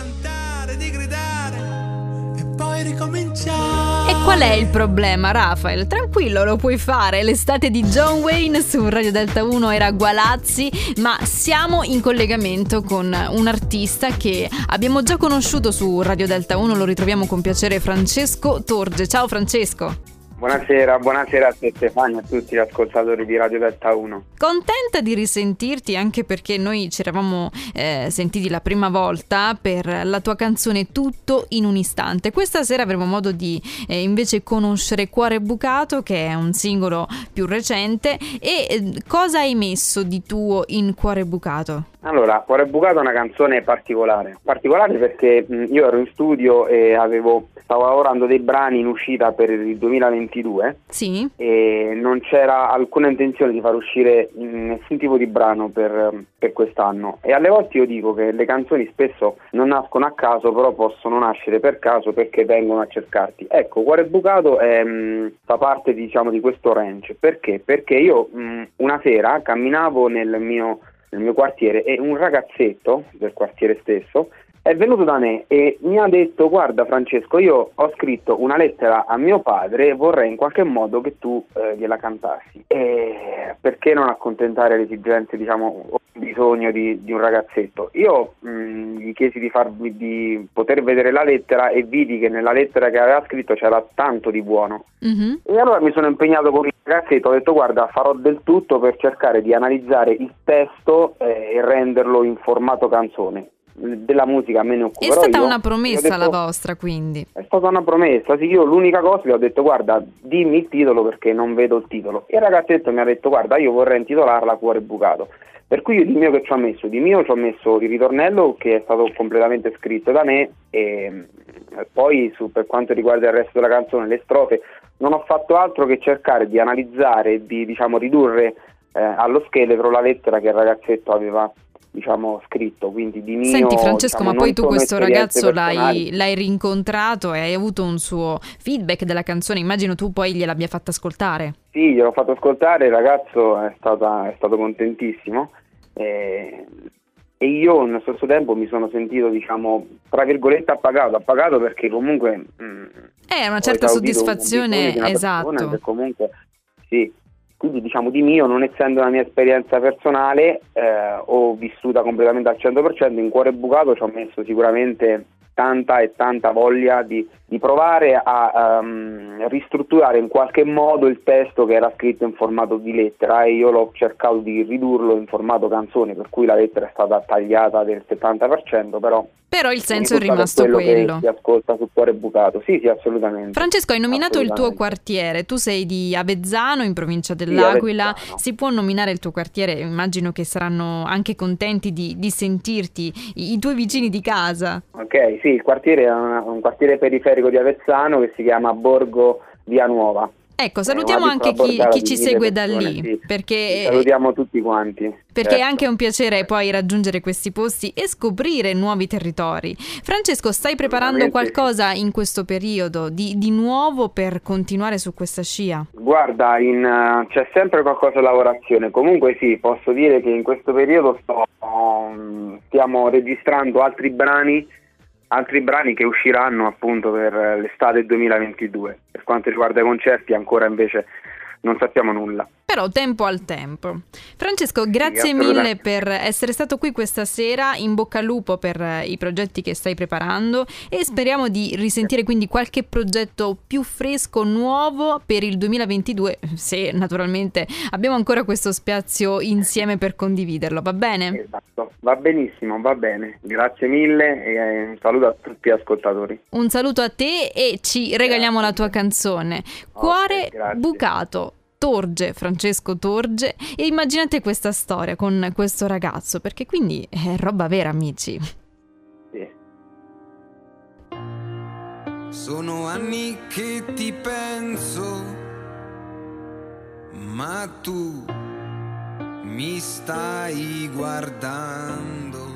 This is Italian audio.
cantare, di gridare e poi ricominciare. E qual è il problema, Rafael? Tranquillo, lo puoi fare. L'estate di John Wayne su Radio Delta 1 era Gualazzi, ma siamo in collegamento con un artista che abbiamo già conosciuto su Radio Delta 1, lo ritroviamo con piacere, Francesco Torge. Ciao Francesco. Buonasera, buonasera a te Stefania e a tutti gli ascoltatori di Radio Delta 1. Contenta di risentirti anche perché noi ci eravamo eh, sentiti la prima volta per la tua canzone Tutto in un istante. Questa sera avremo modo di eh, invece conoscere Cuore Bucato che è un singolo più recente e eh, cosa hai messo di tuo in Cuore Bucato? Allora, Cuore Bucato è una canzone particolare, particolare perché mh, io ero in studio e avevo, stavo lavorando dei brani in uscita per il 2022 Sì? e non c'era alcuna intenzione di far uscire nessun tipo di brano per, per quest'anno e alle volte io dico che le canzoni spesso non nascono a caso però possono nascere per caso perché vengono a cercarti. Ecco, Cuore Bucato è, mh, fa parte diciamo di questo range, perché? Perché io mh, una sera camminavo nel mio nel mio quartiere e un ragazzetto del quartiere stesso è venuto da me e mi ha detto guarda Francesco io ho scritto una lettera a mio padre e vorrei in qualche modo che tu eh, gliela cantassi. E perché non accontentare le esigenze diciamo bisogno di, di un ragazzetto io mh, gli chiesi di, farmi, di poter vedere la lettera e vidi che nella lettera che aveva scritto c'era tanto di buono Mhm. e allora mi sono impegnato con il ragazzetto, ho detto guarda farò del tutto per cercare di analizzare il testo eh, e renderlo in formato canzone. Della musica me ne È occuperò stata io. una promessa detto, la vostra quindi. È stata una promessa, sì, io l'unica cosa gli ho detto guarda dimmi il titolo perché non vedo il titolo. E il ragazzetto mi ha detto guarda io vorrei intitolarla Cuore Bucato. Per cui io di mio che ci ho messo? Di mio ci ho messo il ritornello che è stato completamente scritto da me e e poi su- per quanto riguarda il resto della canzone, le strofe, non ho fatto altro che cercare di analizzare di diciamo, ridurre eh, allo scheletro la lettera che il ragazzetto aveva diciamo, scritto. Quindi di mio, Senti Francesco, diciamo, ma poi tu questo ragazzo l'hai, l'hai rincontrato e hai avuto un suo feedback della canzone, immagino tu poi gliel'abbia fatta ascoltare. Sì, gliel'ho fatto ascoltare, il ragazzo è, stata- è stato contentissimo eh, e io nello stesso tempo mi sono sentito, diciamo, tra virgolette appagato, appagato perché comunque... mh, È una certa un soddisfazione, persona esatto. che comunque, sì, quindi diciamo di mio, non essendo una mia esperienza personale, eh, ho vissuta completamente al 100%, in cuore bucato ci ho messo sicuramente tanta e tanta voglia di, di provare a ehm, ristrutturare in qualche modo il testo che era scritto in formato di lettera. E io l'ho cercato di ridurlo in formato canzone, per cui la lettera è stata tagliata del 70%, però Però il senso è rimasto quello, quello. si ascolta su cuore bucato. Sì, sì, assolutamente. Francesco, hai nominato il tuo quartiere, tu sei di Avezzano, in provincia dell'Aquila, Avezzano. si può nominare il tuo quartiere, immagino che saranno anche contenti di, di sentirti, i, i tuoi vicini di casa. Ok, sì, il quartiere è una- un quartiere periferico di Avezzano che si chiama Borgo Via Nuova. Ecco, È salutiamo una anche chi, chi ci segue da lì, sì. perché, Salutiamo tutti quanti. perché certo. è anche un piacere poi raggiungere questi posti e scoprire nuovi territori. Francesco, stai preparando qualcosa in questo periodo di, di nuovo per continuare su questa scia? Guarda, in, eh, c'è sempre qualcosa in lavorazione. Comunque sì, posso dire che in questo periodo sto, um, stiamo registrando altri brani, altri brani che usciranno appunto per eh, l'estate 2022. Per quanto riguarda i concerti ancora invece non sappiamo nulla. Però tempo al tempo. Francesco, grazie mille assolutamente. per essere stato qui questa sera, in bocca al lupo per eh, i progetti che stai preparando e speriamo di risentire quindi qualche progetto più fresco, nuovo per il 2022, se naturalmente abbiamo ancora questo spazio insieme per condividerlo, va bene? Esatto, va benissimo, va bene. Grazie mille e eh, un saluto a tutti gli ascoltatori. Un saluto a te e ci regaliamo la tua canzone. Cuore grazie. bucato. Torge, Francesco Torge, e immaginate questa storia con questo ragazzo, perché quindi è roba vera, amici. Sì. Sono anni che ti penso, ma tu mi stai guardando.